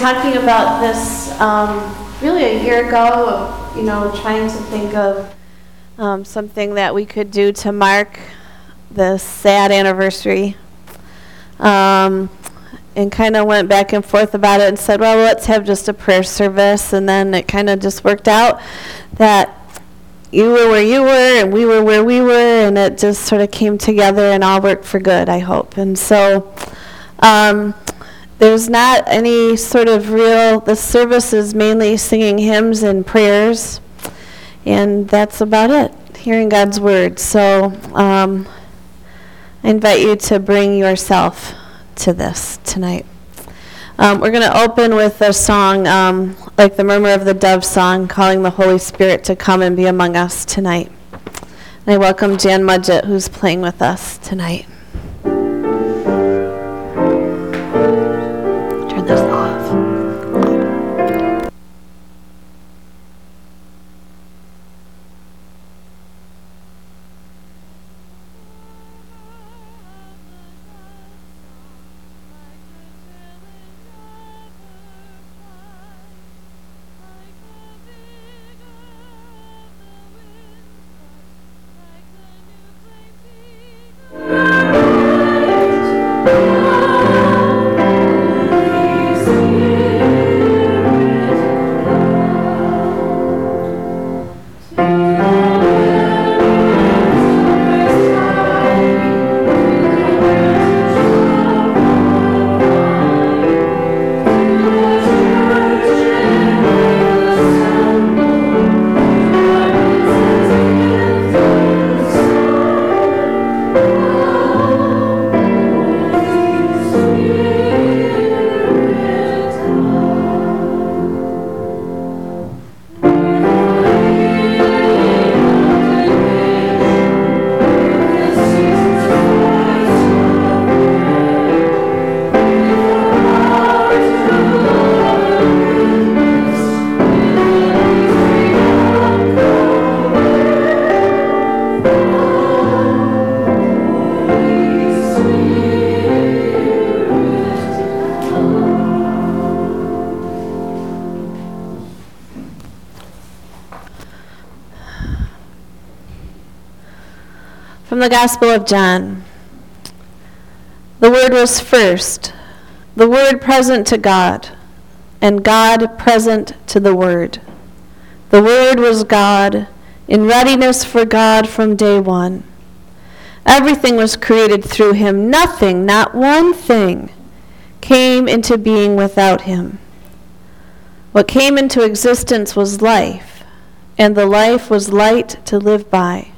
Talking about this um, really a year ago, you know, trying to think of um, something that we could do to mark the sad anniversary. Um, and kind of went back and forth about it and said, well, let's have just a prayer service. And then it kind of just worked out that you were where you were and we were where we were, and it just sort of came together and all worked for good, I hope. And so um, there's not any sort of real, the service is mainly singing hymns and prayers, and that's about it, hearing God's word. So um, I invite you to bring yourself to this tonight. Um, we're going to open with a song um, like the Murmur of the Dove song, calling the Holy Spirit to come and be among us tonight. And I welcome Jan Mudgett, who's playing with us tonight. The Gospel of John. The Word was first, the Word present to God, and God present to the Word. The Word was God, in readiness for God from day one. Everything was created through him. Nothing, not one thing, came into being without him. What came into existence was life, and the life was light to live by.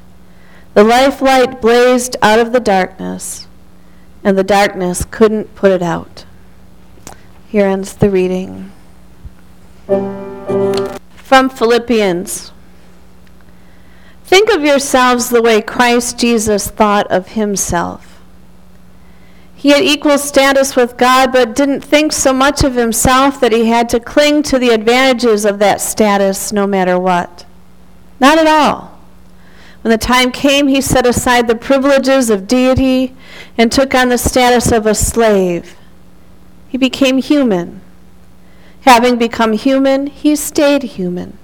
The life light blazed out of the darkness, and the darkness couldn't put it out. Here ends the reading. From Philippians Think of yourselves the way Christ Jesus thought of himself. He had equal status with God, but didn't think so much of himself that he had to cling to the advantages of that status no matter what. Not at all. When the time came, he set aside the privileges of deity and took on the status of a slave. He became human. Having become human, he stayed human.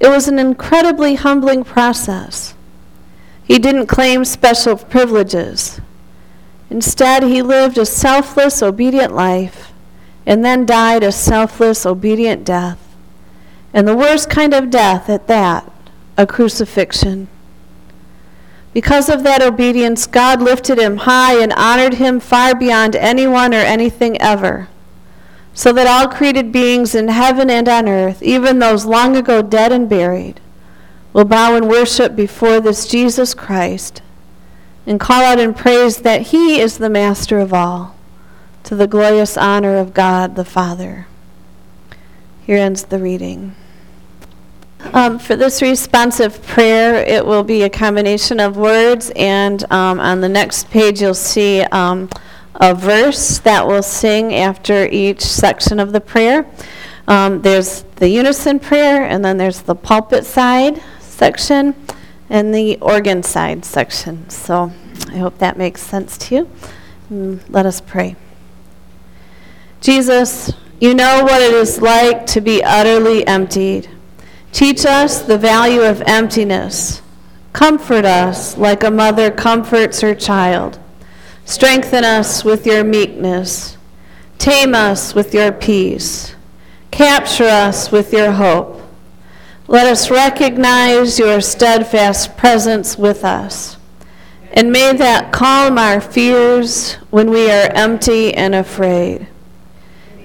It was an incredibly humbling process. He didn't claim special privileges. Instead, he lived a selfless, obedient life and then died a selfless, obedient death. And the worst kind of death at that, a crucifixion. Because of that obedience, God lifted him high and honored him far beyond anyone or anything ever, so that all created beings in heaven and on earth, even those long ago dead and buried, will bow and worship before this Jesus Christ and call out in praise that he is the master of all, to the glorious honor of God the Father. Here ends the reading. Um, for this responsive prayer, it will be a combination of words, and um, on the next page, you'll see um, a verse that we'll sing after each section of the prayer. Um, there's the unison prayer, and then there's the pulpit side section, and the organ side section. So I hope that makes sense to you. Mm, let us pray. Jesus, you know what it is like to be utterly emptied. Teach us the value of emptiness. Comfort us like a mother comforts her child. Strengthen us with your meekness. Tame us with your peace. Capture us with your hope. Let us recognize your steadfast presence with us. And may that calm our fears when we are empty and afraid.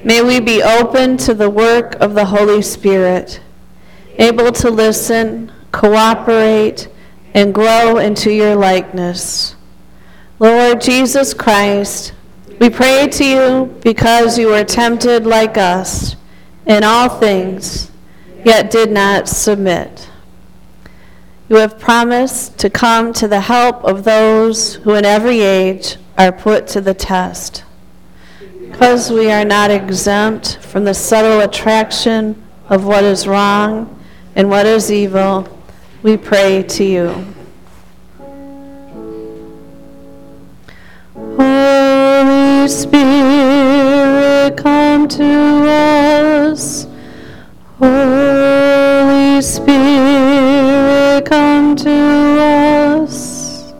May we be open to the work of the Holy Spirit, able to listen, cooperate, and grow into your likeness. Lord Jesus Christ, we pray to you because you were tempted like us in all things, yet did not submit. You have promised to come to the help of those who in every age are put to the test. Because we are not exempt from the subtle attraction of what is wrong and what is evil, we pray to you. Holy Spirit, come to us. Holy Spirit, come to us.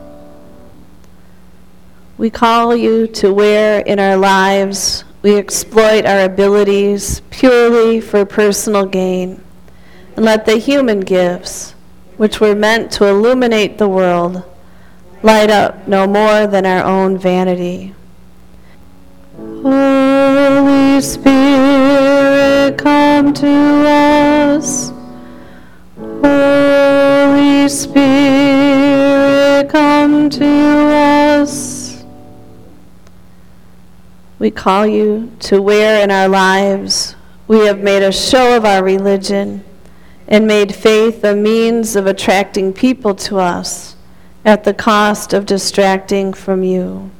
We call you to where in our lives we exploit our abilities purely for personal gain, and let the human gifts, which were meant to illuminate the world, light up no more than our own vanity. Holy Spirit, come to us. Holy Spirit, come to us. We call you to where in our lives we have made a show of our religion and made faith a means of attracting people to us at the cost of distracting from you.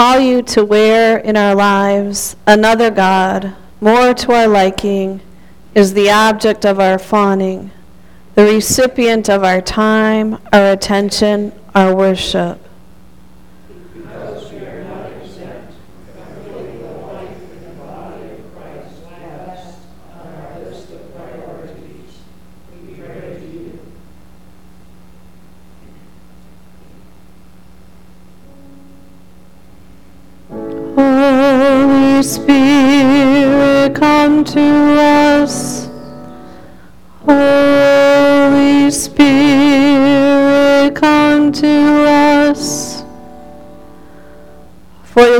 Call you to where in our lives another God, more to our liking, is the object of our fawning, the recipient of our time, our attention, our worship.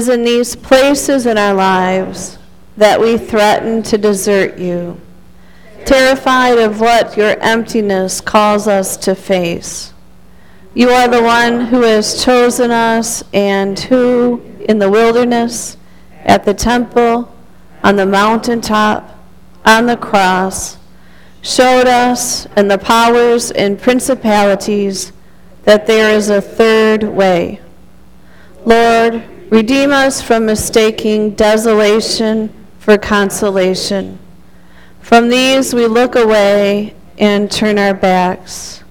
Is in these places in our lives that we threaten to desert you, terrified of what your emptiness calls us to face. You are the one who has chosen us and who, in the wilderness, at the temple, on the mountaintop, on the cross, showed us and the powers and principalities that there is a third way. Lord, redeem us from mistaking desolation for consolation. From these we look away and turn our backs.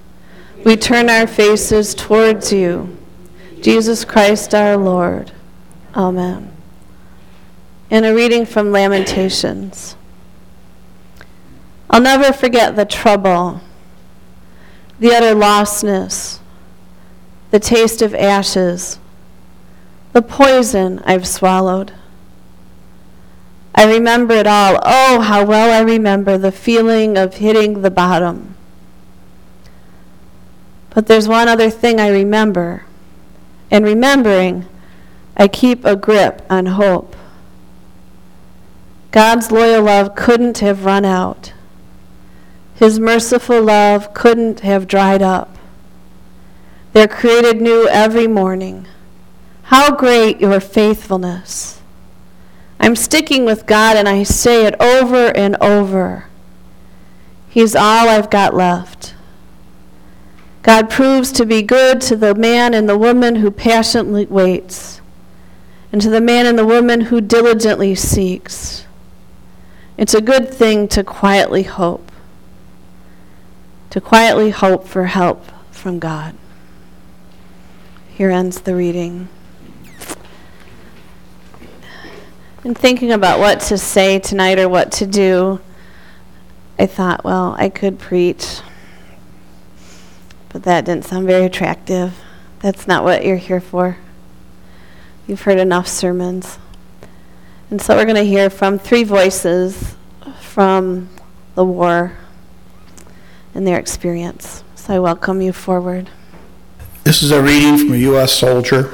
We turn our faces towards you, Jesus Christ our Lord. Amen and a reading from Lamentations. I'll never forget the trouble, the utter lostness, the taste of ashes, the poison I've swallowed. I remember it all. Oh, how well I remember the feeling of hitting the bottom. But there's one other thing I remember. And remembering, I keep a grip on hope. God's loyal love couldn't have run out. His merciful love couldn't have dried up. They're created new every morning. How great your faithfulness! I'm sticking with God and I say it over and over. He's all I've got left. God proves to be good to the man and the woman who passionately waits, and to the man and the woman who diligently seeks. It's a good thing to quietly hope, to quietly hope for help from God. Here ends the reading. In thinking about what to say tonight or what to do, I thought, well, I could preach, but that didn't sound very attractive. That's not what you're here for. You've heard enough sermons. And so we're going to hear from three voices from the war and their experience. So I welcome you forward. This is a reading from a U.S. soldier.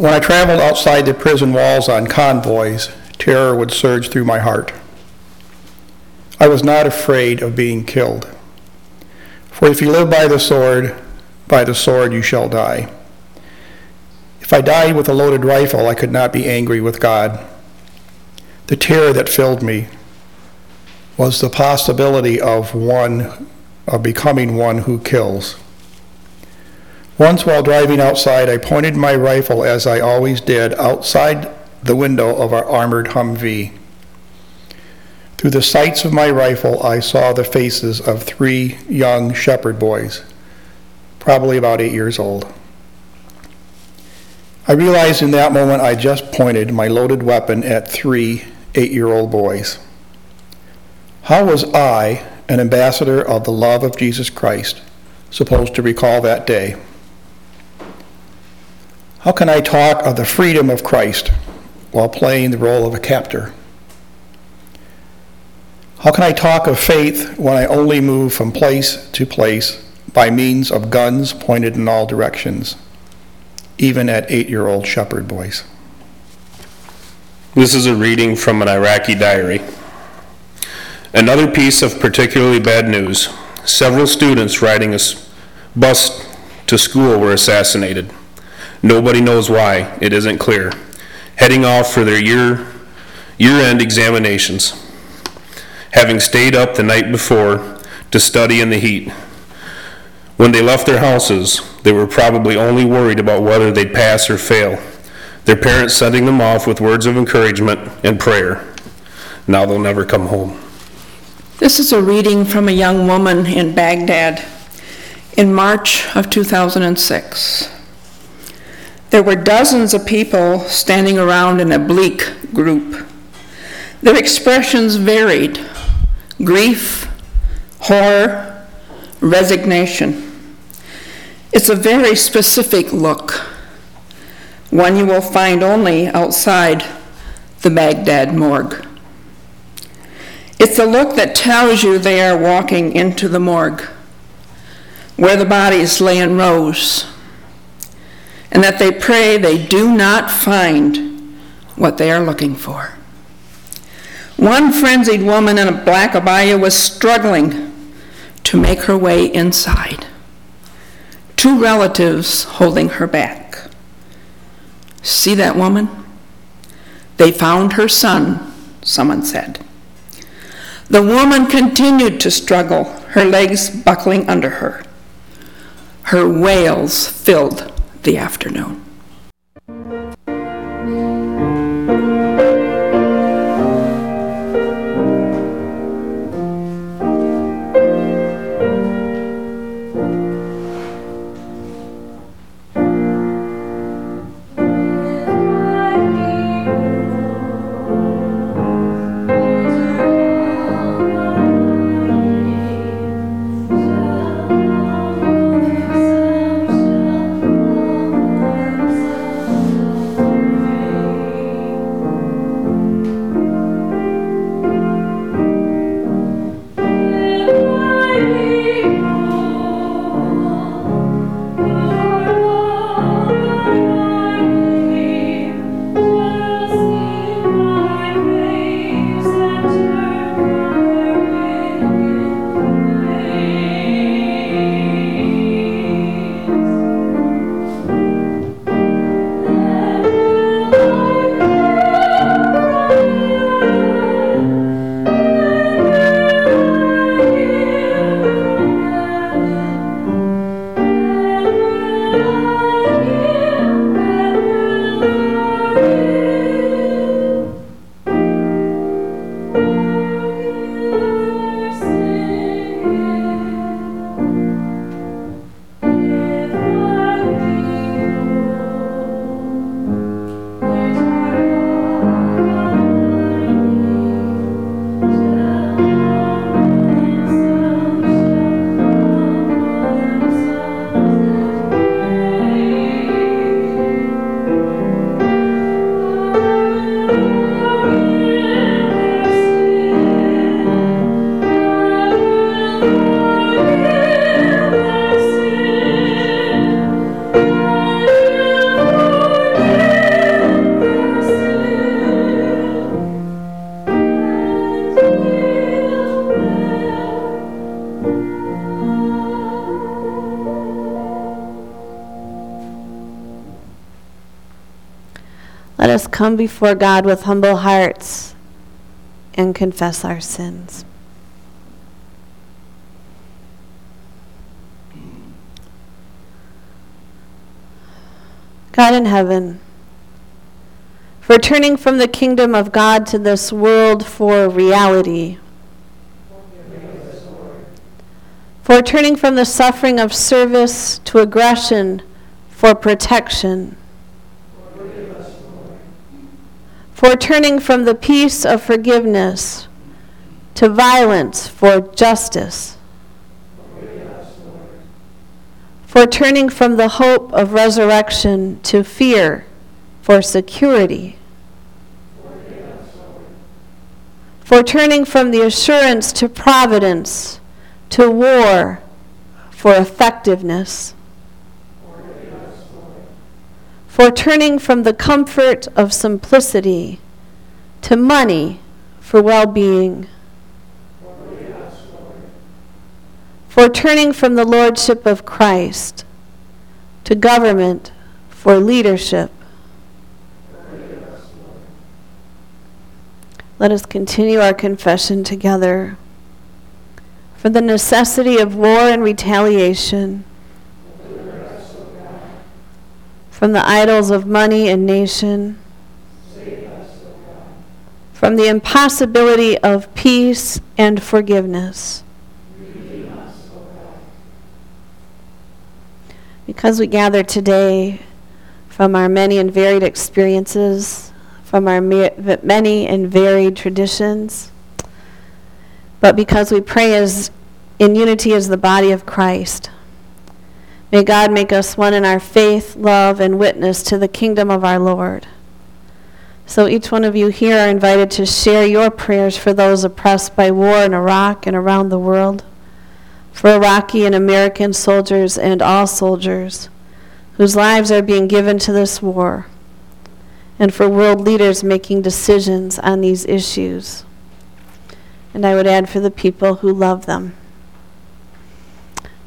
When I traveled outside the prison walls on convoys, terror would surge through my heart. I was not afraid of being killed. For if you live by the sword, by the sword you shall die. If I died with a loaded rifle, I could not be angry with God. The terror that filled me was the possibility of one of becoming one who kills. Once while driving outside, I pointed my rifle, as I always did, outside the window of our armored Humvee. Through the sights of my rifle, I saw the faces of three young shepherd boys, probably about eight years old. I realized in that moment I just pointed my loaded weapon at three eight year old boys. How was I, an ambassador of the love of Jesus Christ, supposed to recall that day? How can I talk of the freedom of Christ while playing the role of a captor? How can I talk of faith when I only move from place to place by means of guns pointed in all directions, even at eight year old shepherd boys? This is a reading from an Iraqi diary. Another piece of particularly bad news. Several students riding a bus to school were assassinated. Nobody knows why, it isn't clear. Heading off for their year, year-end examinations. Having stayed up the night before to study in the heat. When they left their houses, they were probably only worried about whether they'd pass or fail. Their parents sending them off with words of encouragement and prayer. Now they'll never come home. This is a reading from a young woman in Baghdad in March of 2006. There were dozens of people standing around in a bleak group. Their expressions varied grief, horror, resignation. It's a very specific look, one you will find only outside the Baghdad morgue. It's a look that tells you they are walking into the morgue, where the bodies lay in rows, and that they pray they do not find what they are looking for. One frenzied woman in a black abaya was struggling to make her way inside. Two relatives holding her back. See that woman? They found her son, someone said. The woman continued to struggle, her legs buckling under her. Her wails filled the afternoon. Come before God with humble hearts and confess our sins. God in heaven, for turning from the kingdom of God to this world for reality, for turning from the suffering of service to aggression for protection, for turning from the peace of forgiveness to violence for justice, for turning from the hope of resurrection to fear for security, for turning from the assurance to providence to war for effectiveness, for turning from the comfort of simplicity to money for well being, for turning from the lordship of Christ to government for leadership. Let us continue our confession together for the necessity of war and retaliation, from the idols of money and nation, from the impossibility of peace and forgiveness. Because we gather today from our many and varied experiences, from our many and varied traditions, but because we pray as in unity as the body of Christ. May God make us one in our faith, love, and witness to the kingdom of our Lord. So each one of you here are invited to share your prayers for those oppressed by war in Iraq and around the world, for Iraqi and American soldiers and all soldiers whose lives are being given to this war, and for world leaders making decisions on these issues. And I would add for the people who love them.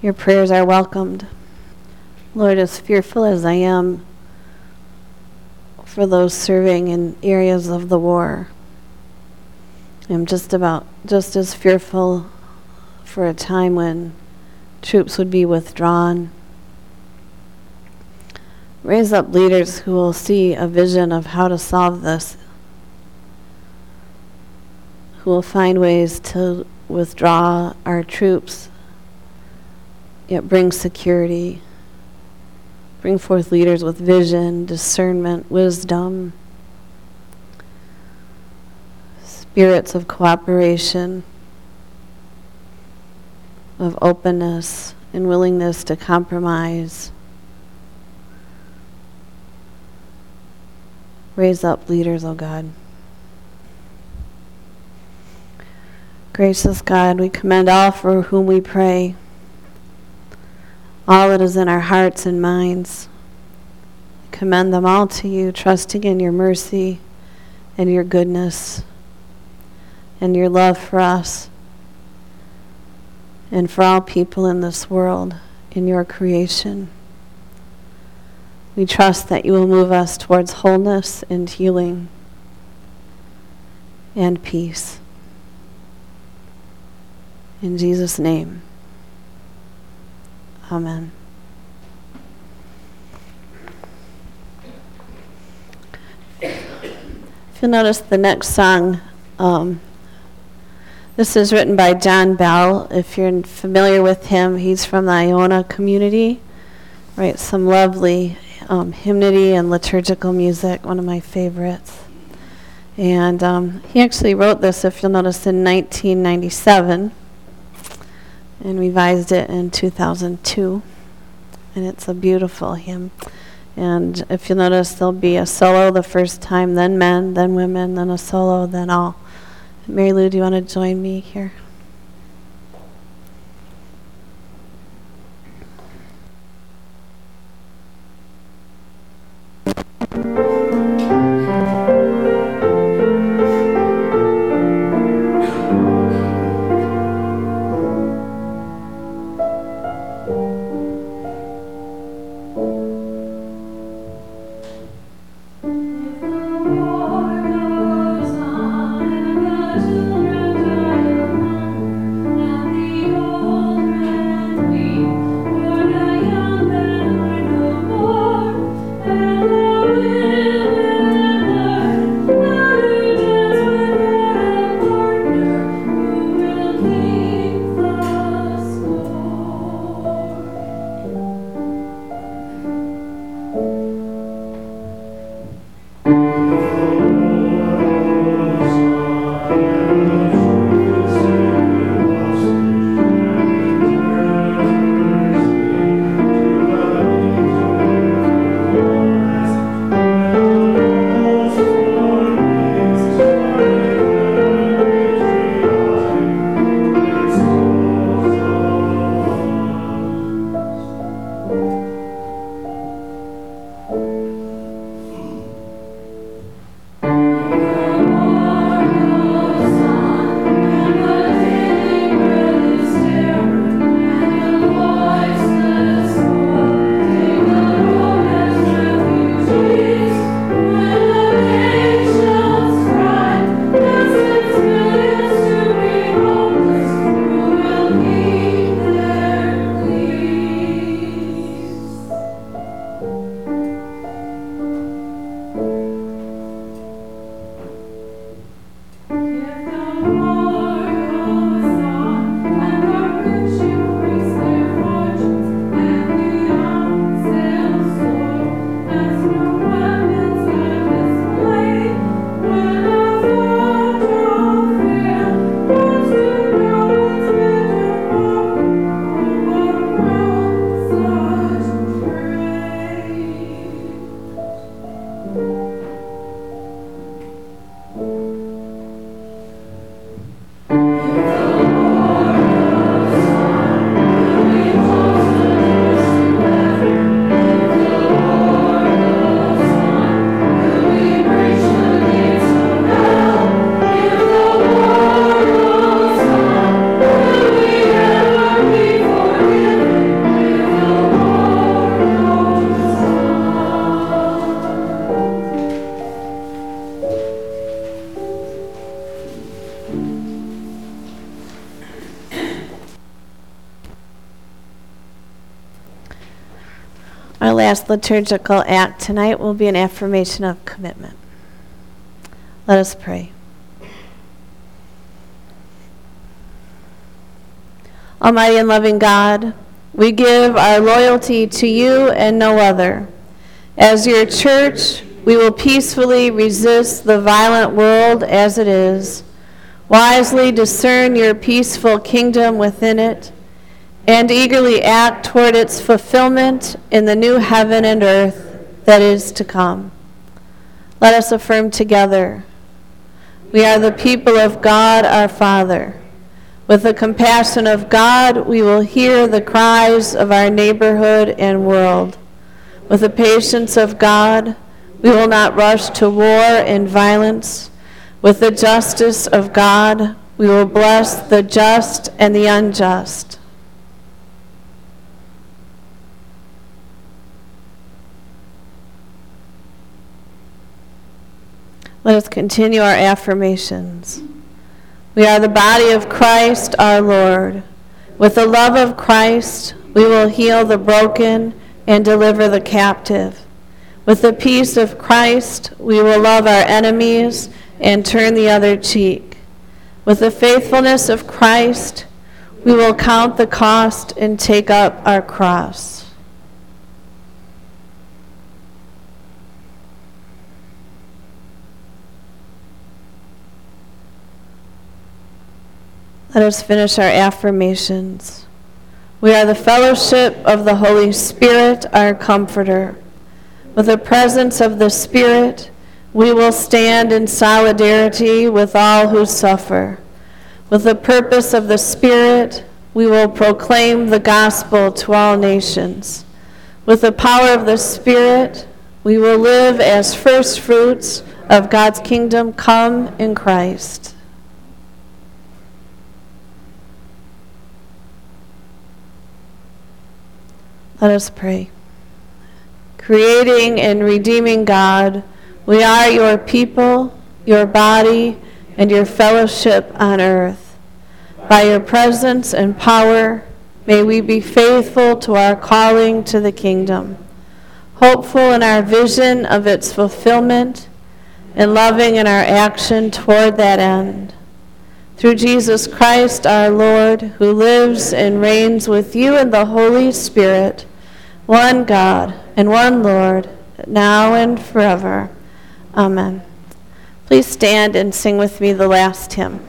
Your prayers are welcomed. Lord, as fearful as I am for those serving in areas of the war, I'm just about just as fearful for a time when troops would be withdrawn. Raise up leaders who will see a vision of how to solve this who will find ways to withdraw our troops, yet bring security, bring forth leaders with vision, discernment, wisdom, spirits of cooperation, of openness and willingness to compromise. Raise up leaders, O oh God. Gracious God, we commend all for whom we pray, all that is in our hearts and minds. Commend them all to you, trusting in your mercy and your goodness and your love for us and for all people in this world, in your creation. We trust that you will move us towards wholeness and healing and peace. In Jesus' name, Amen. If you'll notice the next song, um, this is written by John Bell. If you're familiar with him, he's from the Iona community. Writes some lovely um, hymnody and liturgical music, one of my favorites. And um, he actually wrote this, if you'll notice, in 1997 and revised it in 2002. And it's a beautiful hymn. And if you notice, there'll be a solo the first time, then men, then women, then a solo, then all. Mary Lou, do you want to join me here? Last liturgical act tonight will be an affirmation of commitment. Let us pray. Almighty and loving God, we give our loyalty to you and no other. As your church, we will peacefully resist the violent world as it is, wisely discern your peaceful kingdom within it, and eagerly act toward its fulfillment in the new heaven and earth that is to come. Let us affirm together we are the people of God our Father. With the compassion of God, we will hear the cries of our neighborhood and world. With the patience of God, we will not rush to war and violence. With the justice of God, we will bless the just and the unjust. Let us continue our affirmations. We are the body of Christ our Lord. With the love of Christ, we will heal the broken and deliver the captive. With the peace of Christ, we will love our enemies and turn the other cheek. With the faithfulness of Christ, we will count the cost and take up our cross. Let us finish our affirmations. We are the fellowship of the Holy Spirit, our Comforter. With the presence of the Spirit, we will stand in solidarity with all who suffer. With the purpose of the Spirit, we will proclaim the gospel to all nations. With the power of the Spirit, we will live as first fruits of God's kingdom come in Christ. Let us pray. Creating and redeeming God, we are your people, your body, and your fellowship on earth. By your presence and power, may we be faithful to our calling to the kingdom, hopeful in our vision of its fulfillment, and loving in our action toward that end. Through Jesus Christ our Lord, who lives and reigns with you in the Holy Spirit, one God and one Lord, now and forever. Amen. Please stand and sing with me the last hymn.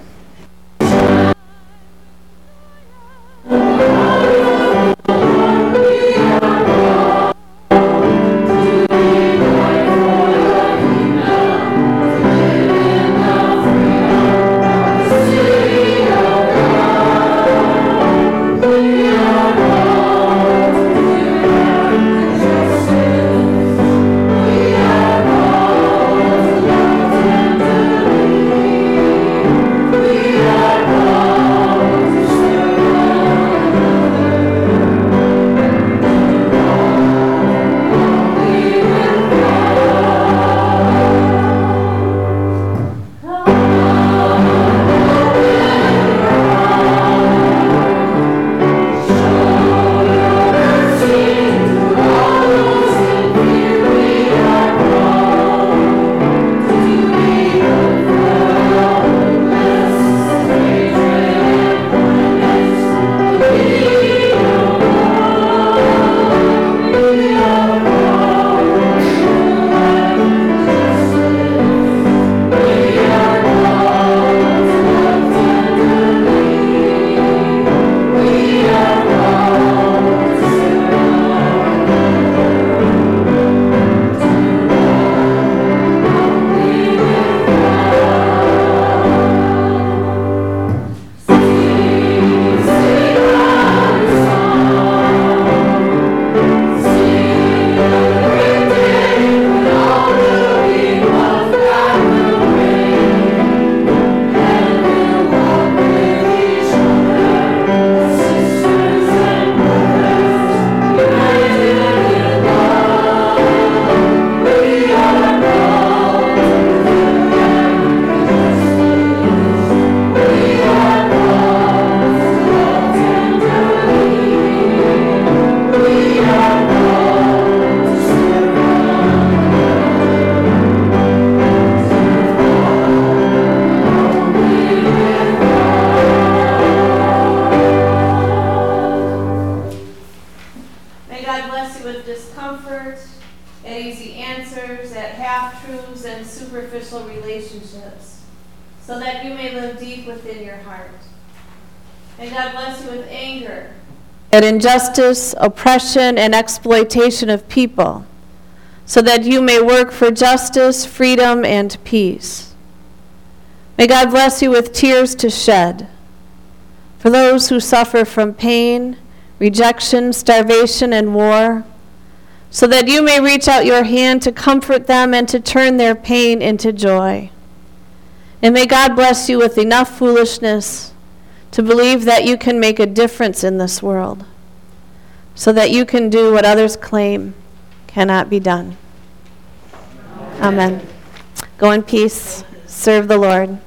us with discomfort, at easy answers, at half truths, and superficial relationships, so that you may live deep within your heart. And God bless you with anger. At injustice, oppression, and exploitation of people, so that you may work for justice, freedom, and peace. May God bless you with tears to shed for those who suffer from pain rejection, starvation, and war, so that you may reach out your hand to comfort them and to turn their pain into joy. And may God bless you with enough foolishness to believe that you can make a difference in this world, so that you can do what others claim cannot be done. Amen. Go in peace. Serve the Lord.